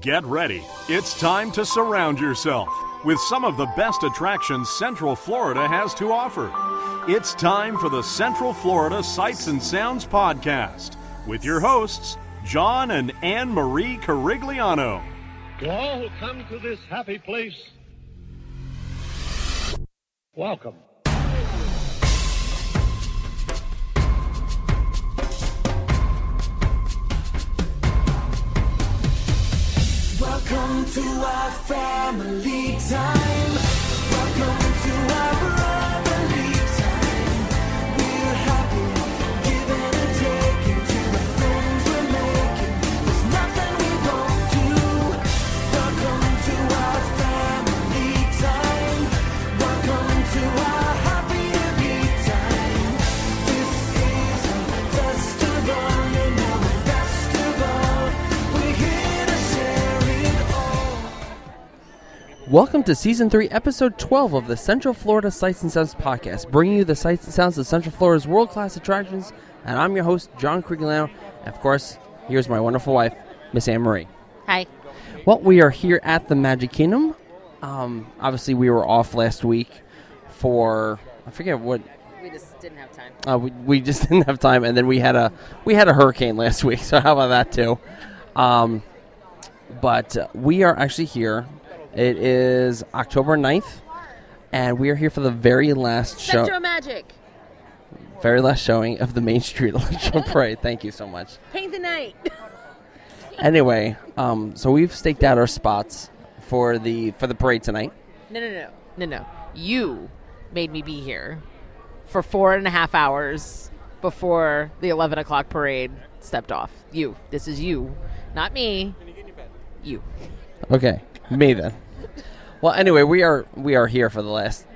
Get ready. It's time to surround yourself with some of the best attractions Central Florida has to offer. It's time for the Central Florida Sights and Sounds Podcast with your hosts, John and Anne Marie Carigliano. To all who come to this happy place, welcome. To our family time. Welcome to Season 3, Episode 12 of the Central Florida Sights and Sounds Podcast, bringing you the sights and sounds of Central Florida's world class attractions. And I'm your host, John Kriegel. And of course, here's my wonderful wife, Miss Anne Marie. Hi. Well, we are here at the Magic Kingdom. Um, obviously, we were off last week for, I forget what. We just didn't have time. Uh, we, we just didn't have time, and then we had a we had a hurricane last week. So how about that too? Um, but uh, we are actually here. It is October 9th, and we are here for the very last show, SpectroMagic. very last showing of the Main Street Electro Parade. Thank you so much. Paint the night. Anyway, um, so we've staked out our spots for the for the parade tonight. no, no, no, no, no. You made me be here for four and a half hours before the eleven o'clock parade stepped off. You. This is you, not me. You. Okay, me then. Well, anyway, we are we are here for the last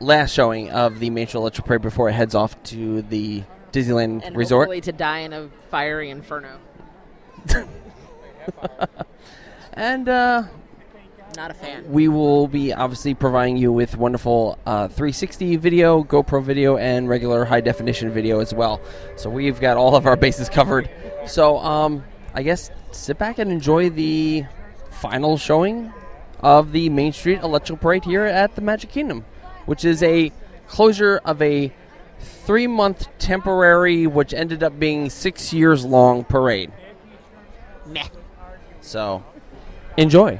last showing of the Street Electro Parade before it heads off to the Disneyland And Resort. hopefully to die in a fiery inferno. And uh, Not a fan. we will be obviously providing you with wonderful uh, 360 video, GoPro video, and regular high definition video as well. So we've got all of our bases covered. So um, I guess sit back and enjoy the final showing of the Main Street Electrical Parade here at the Magic Kingdom, which is a closure of a three month temporary, which ended up being six years long parade. Meh. So enjoy.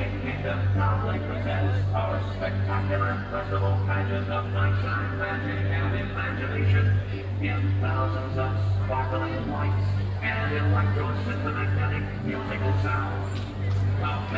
Kingdom proudly presents our spectacular festival pageant of nighttime magic and imagination in thousands of sparkling lights and electro-synthomagnetic musical sounds. The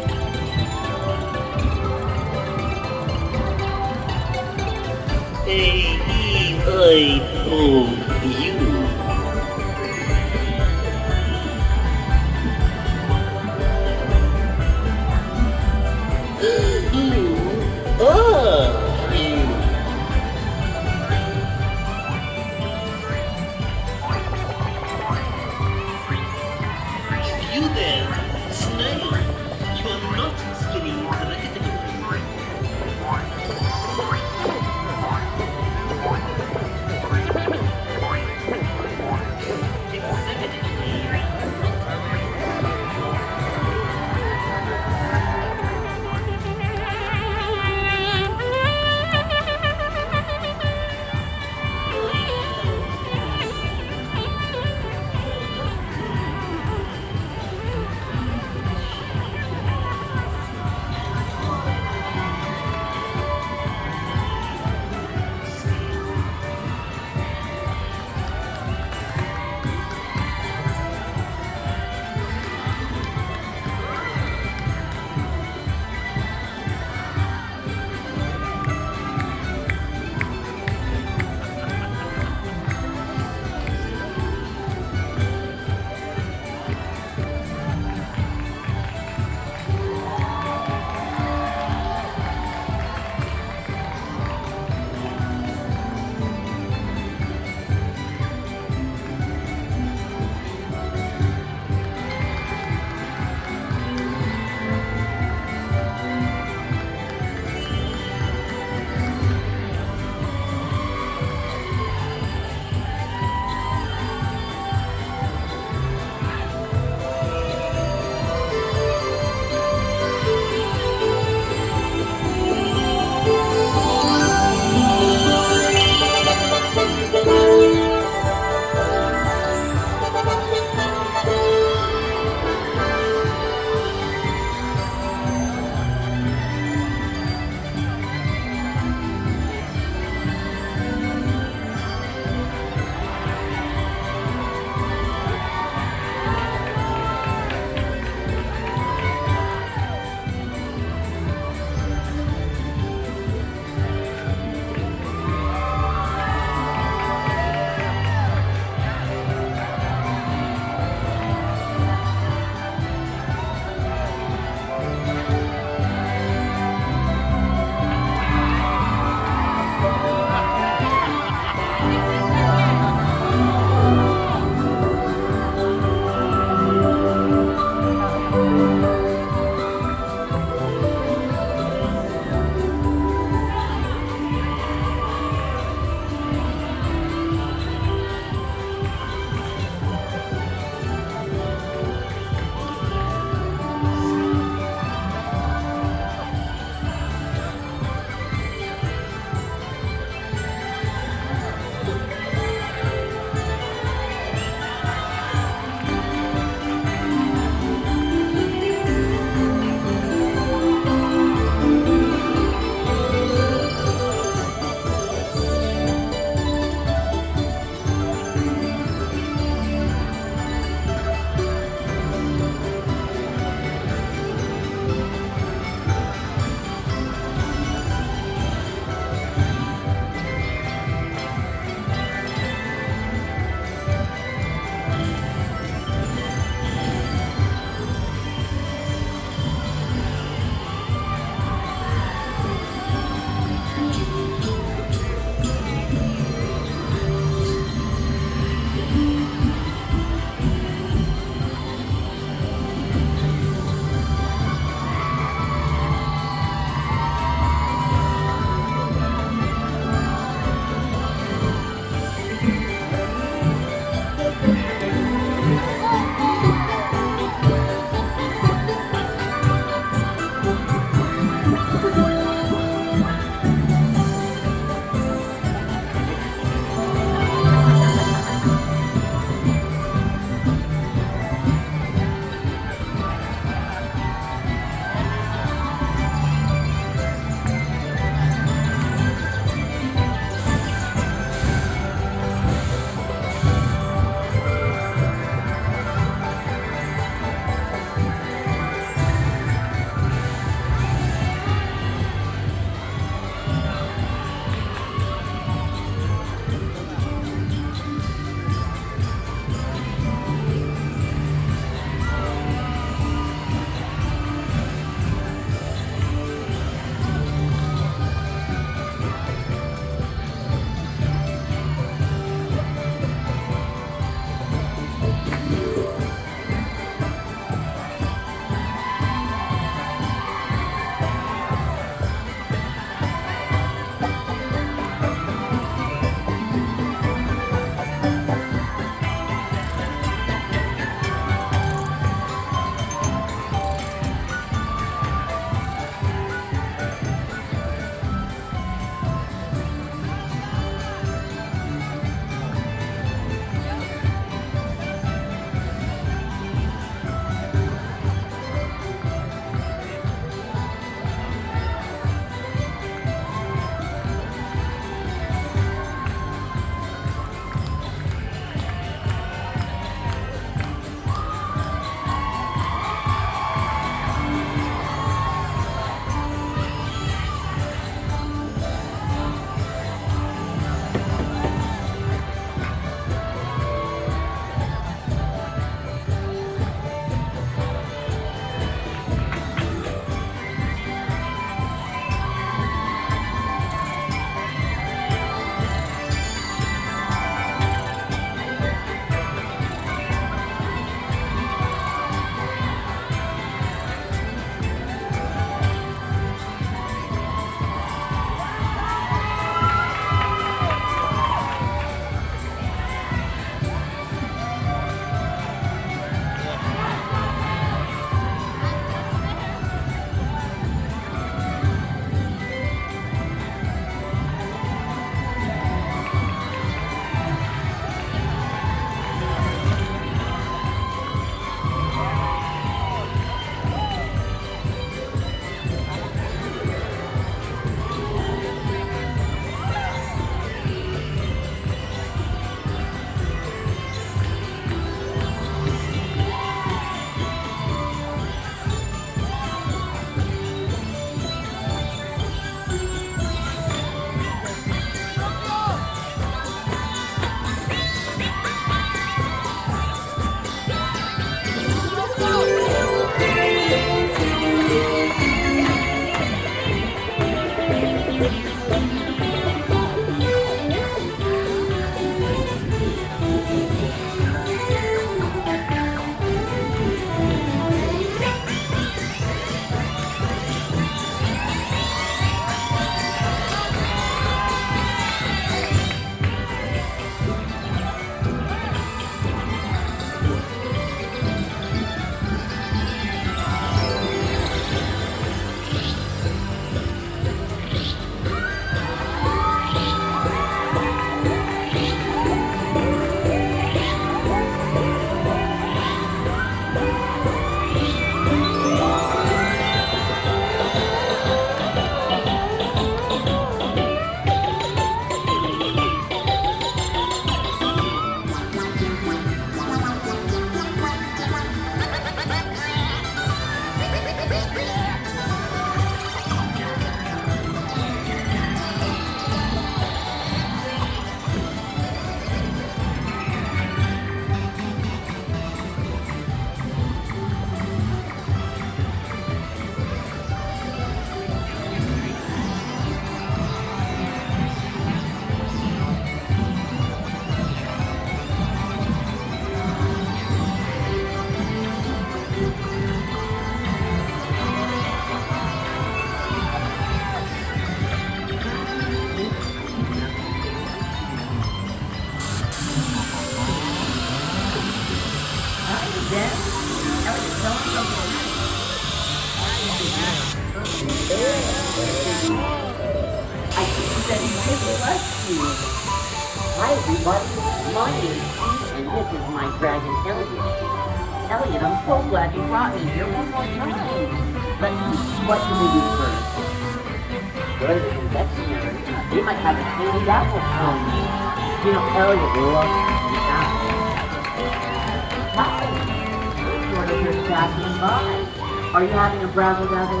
Browser dazzle?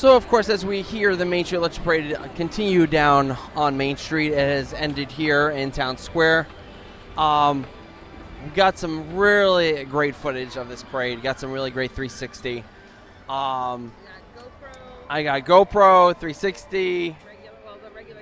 So, of course, as we hear the Main Street Electric Parade continue down on Main Street, it has ended here in Town Square. Um, we got some really great footage of this parade. Got some really great 360. Um, I got GoPro 360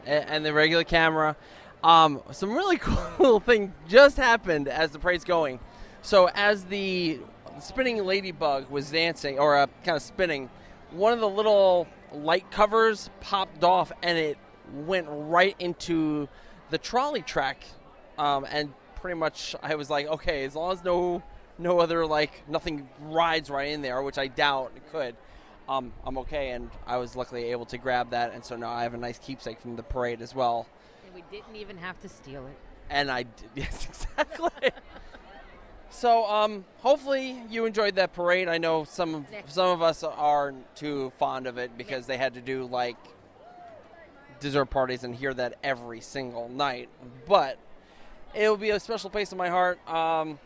a- and the regular camera. Um, some really cool thing just happened as the parade's going. So as the spinning ladybug was dancing or uh, kind of spinning, one of the little light covers popped off and it went right into the trolley track. Um, and pretty much I was like, okay, as long as no no other like nothing rides right in there, which I doubt it could. Um, I'm okay, and I was luckily able to grab that, and so now I have a nice keepsake from the parade as well. And we didn't even have to steal it. And I did, yes, exactly. So, um, hopefully you enjoyed that parade. I know some of, some of us aren't too fond of it because they had to do like dessert parties and hear that every single night. But it will be a special place in my heart. Um,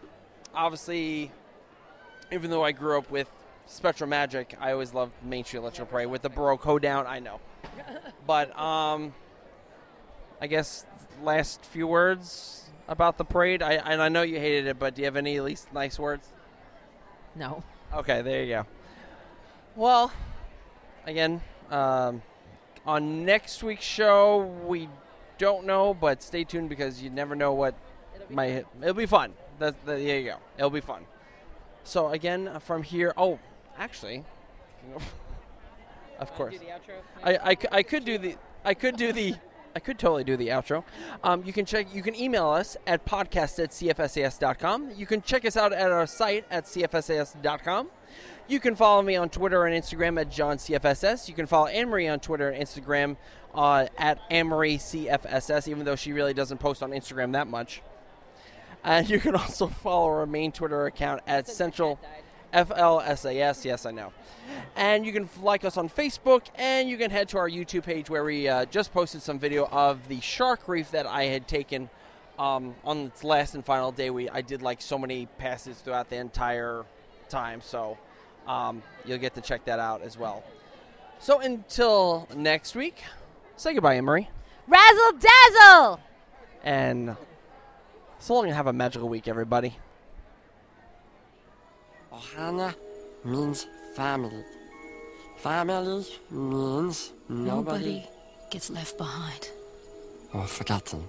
obviously, even though I grew up with SpectroMagic, I always loved Main Street Electrical Parade with the Baroque hoedown. I know, but um, I guess last few words about the parade. I and I know you hated it, but do you have any at least nice words? No. Okay, there you go. Well, again, um, on next week's show, we don't know, but stay tuned because you never know what might hit. It'll be fun. That's, that, there you go. It'll be fun. So again, uh, from here. Oh, actually, of course. I I could do the I could do the I could totally do the outro. Um, you can check you can email us at podcast at cfsas.com. You can check us out at our site at cfsas.com. You can follow me on Twitter and Instagram at JohnCFSS. You can follow Anne Marie on Twitter and Instagram uh, at Anne Marie CFSS, even though she really doesn't post on Instagram that much. And you can also follow our main Twitter account at Central FLSAS. Yes, I know. And you can like us on Facebook, and you can head to our YouTube page where we uh, just posted some video of the shark reef that I had taken um, on its last and final day. We I did like so many passes throughout the entire time, so um, you'll get to check that out as well. So until next week, say goodbye, Anne Marie, Razzle dazzle! and so long and have a magical week, everybody. Ohana means family. Family means nobody, Nobody gets left behind. or forgotten.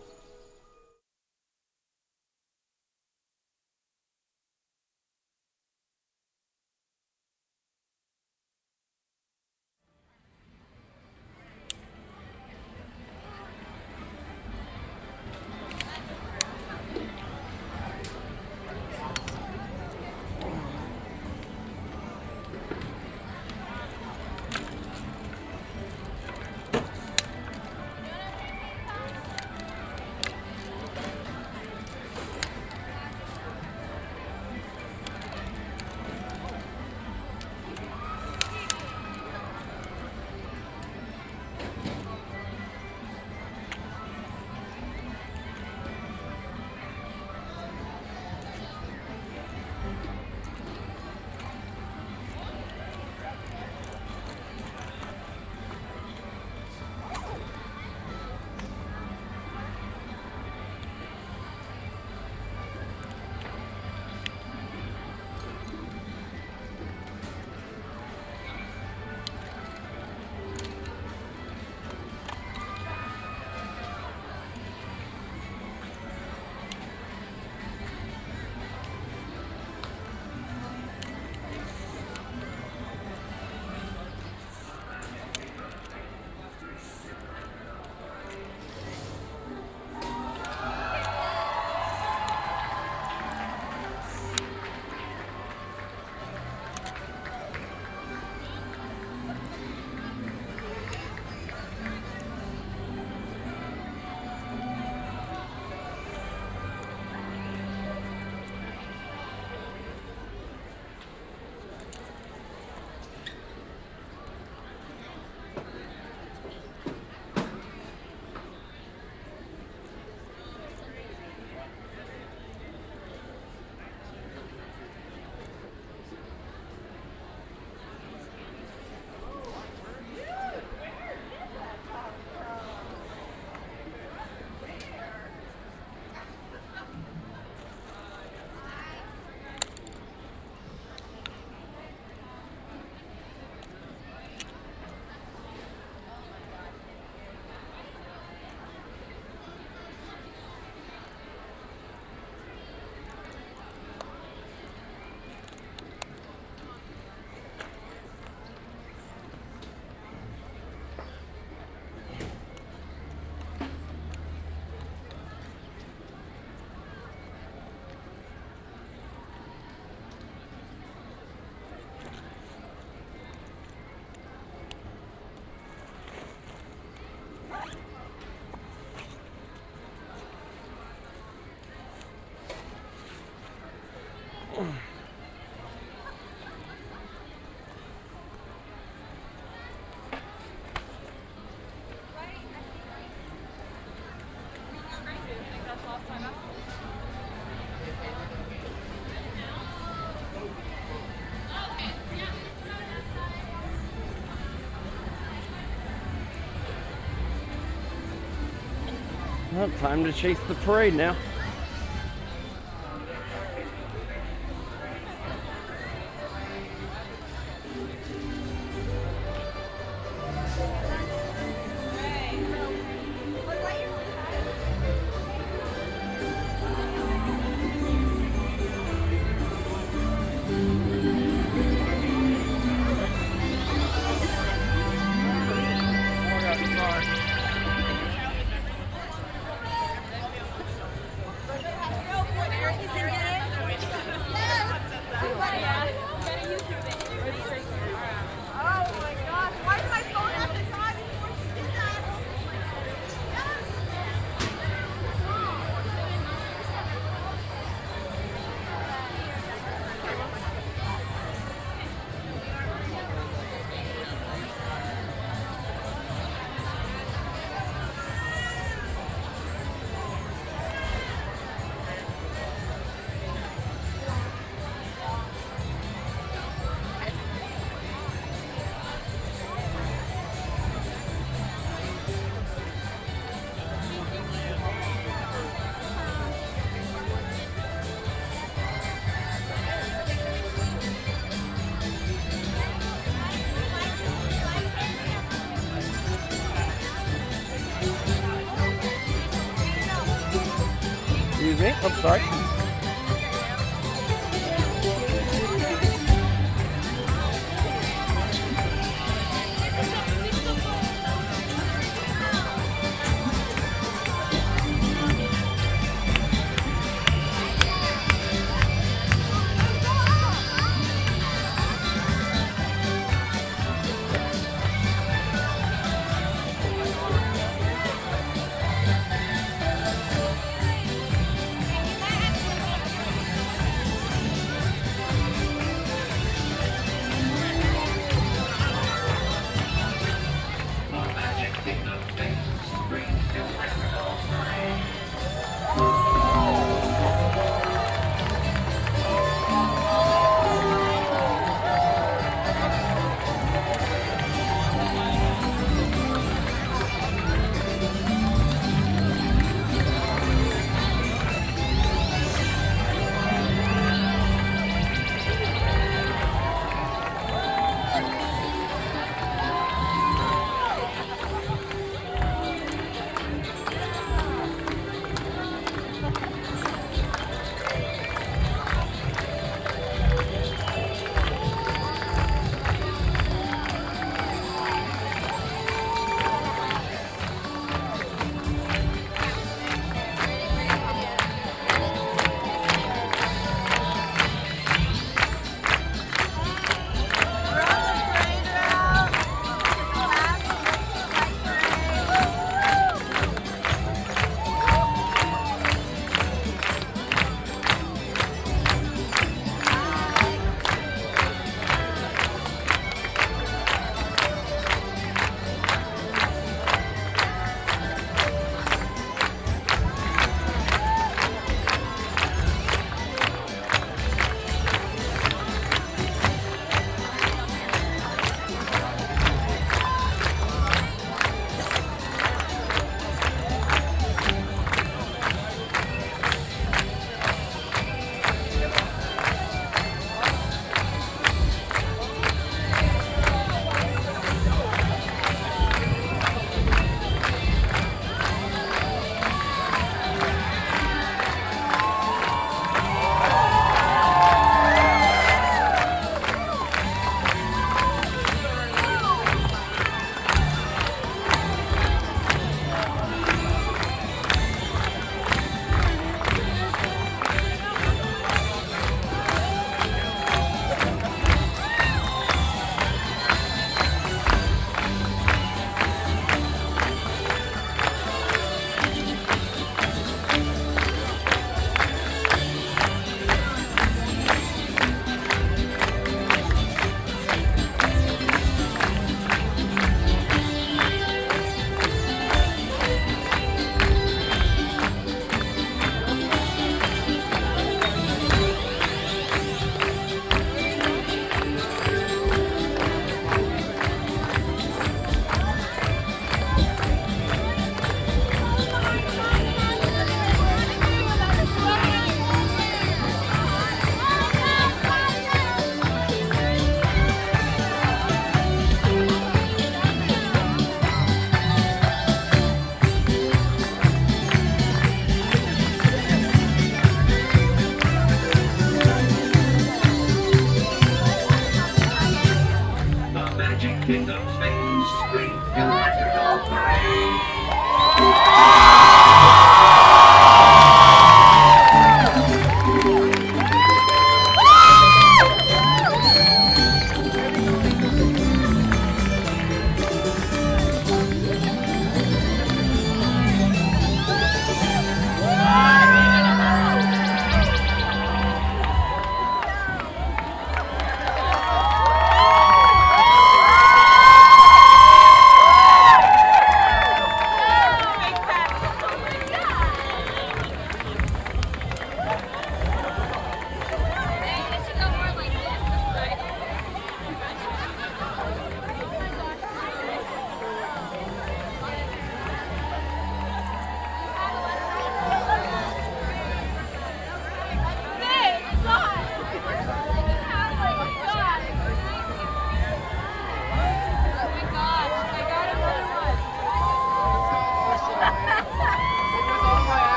Time to chase the parade now.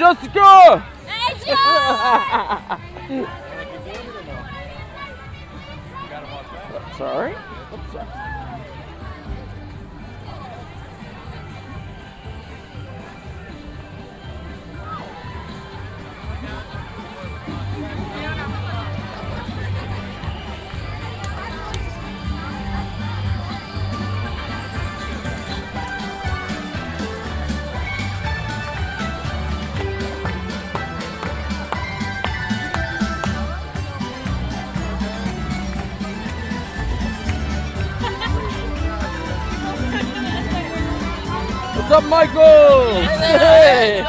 Hey, Jessica! Sorry? What's up, Michael? Hey.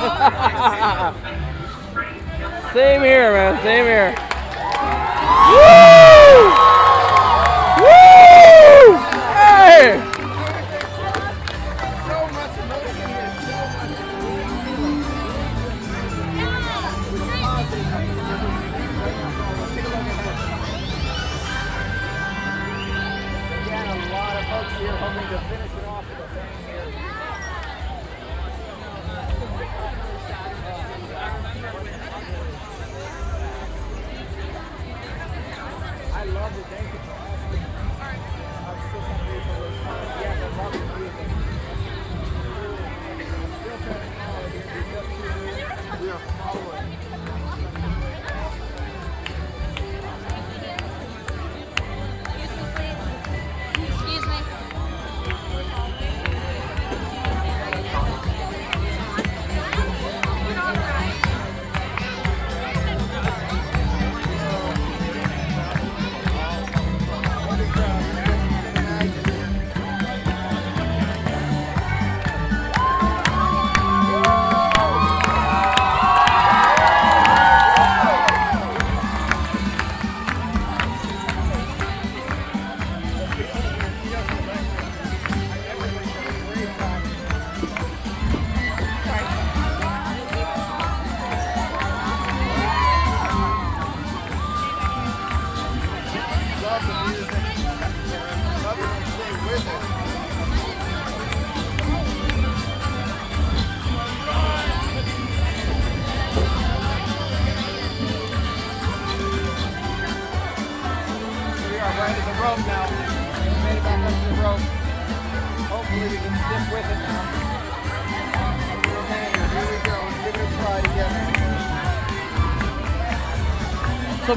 Same here, man. Same here. Woo! Woo! Hey!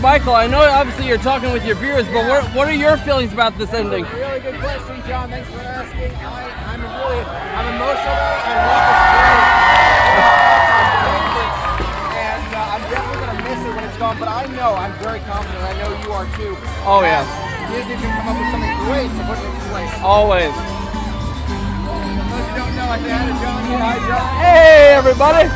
Michael, I know obviously you're talking with your viewers, but what, what are your feelings about this ending? Really good question, John. Thanks for asking. I, I'm really, I'm emotional. I love this game. And uh, I'm definitely going to miss it when it's gone, but I know, I'm very confident. I know you are too. Oh, yeah. Disney can come up with something great to put in its place. Always. Who don't know, I say hi to John. Say hi, John. Hey, everybody.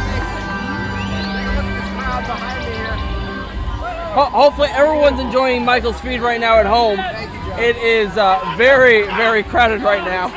Ho- hopefully, everyone's enjoying Michael's feed right now at home. It is uh, very, very crowded right now.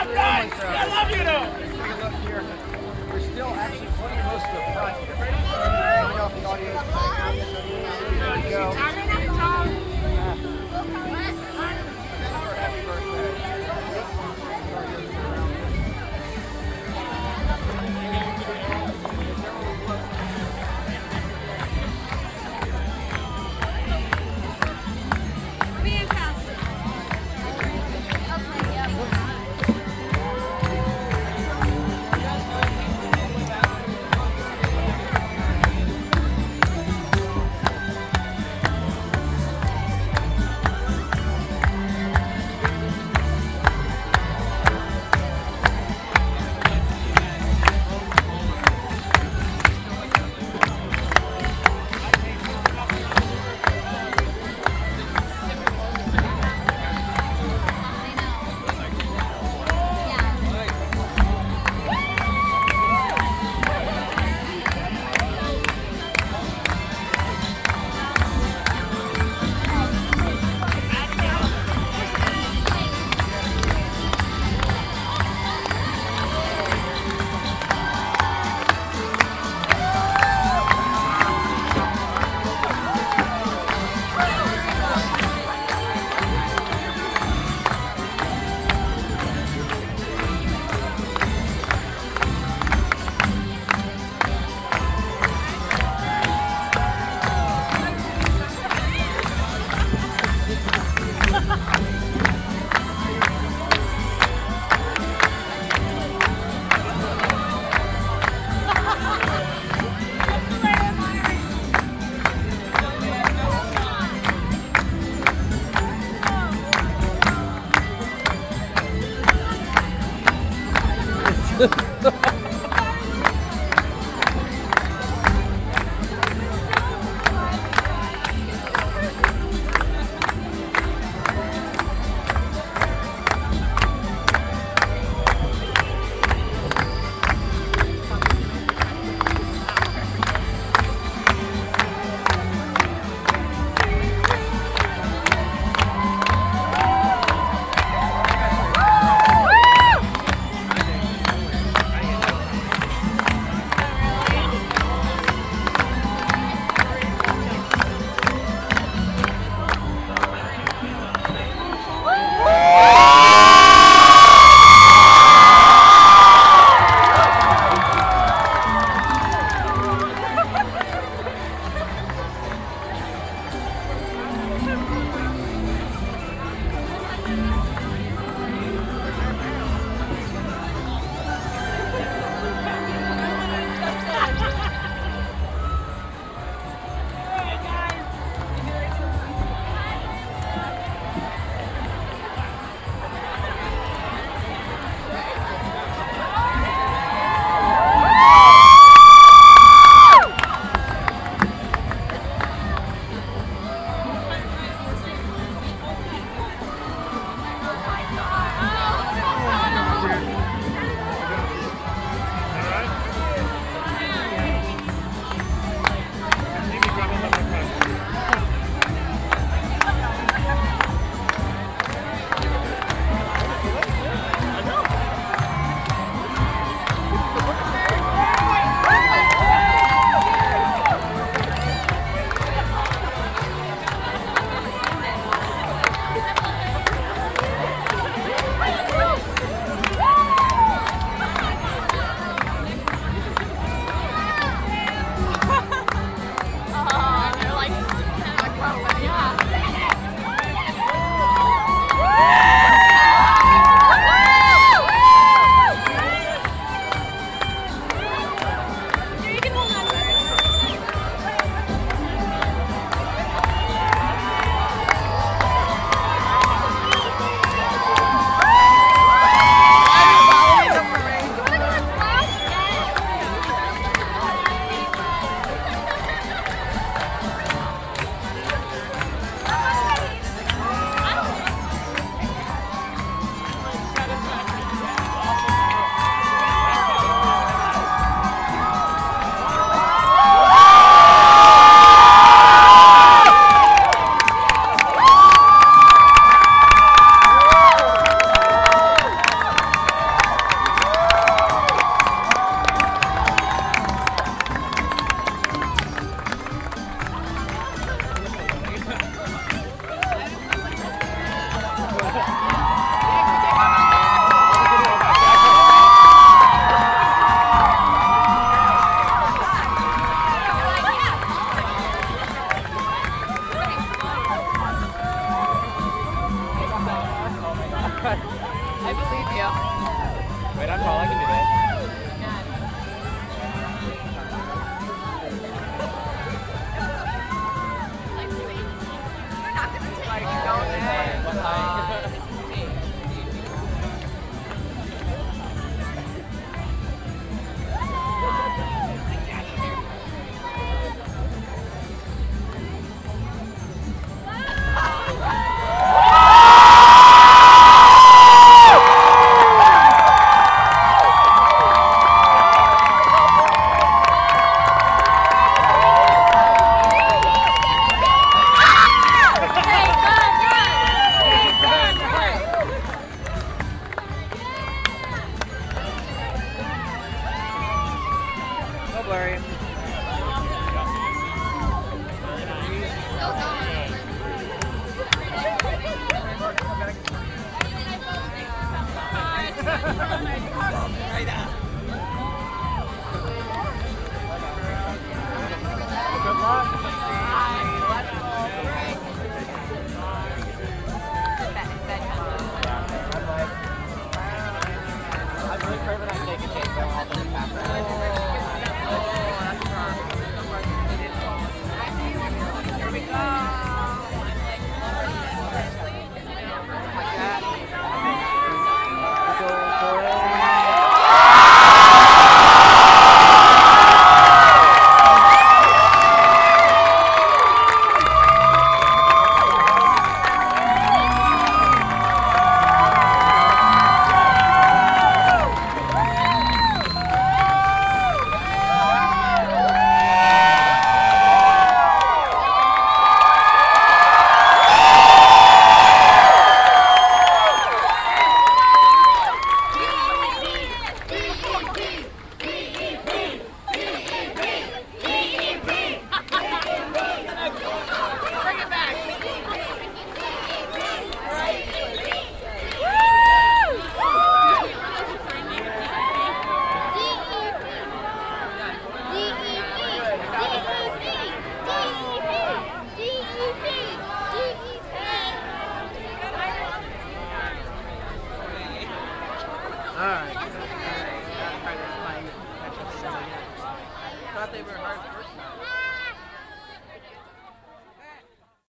Mày không.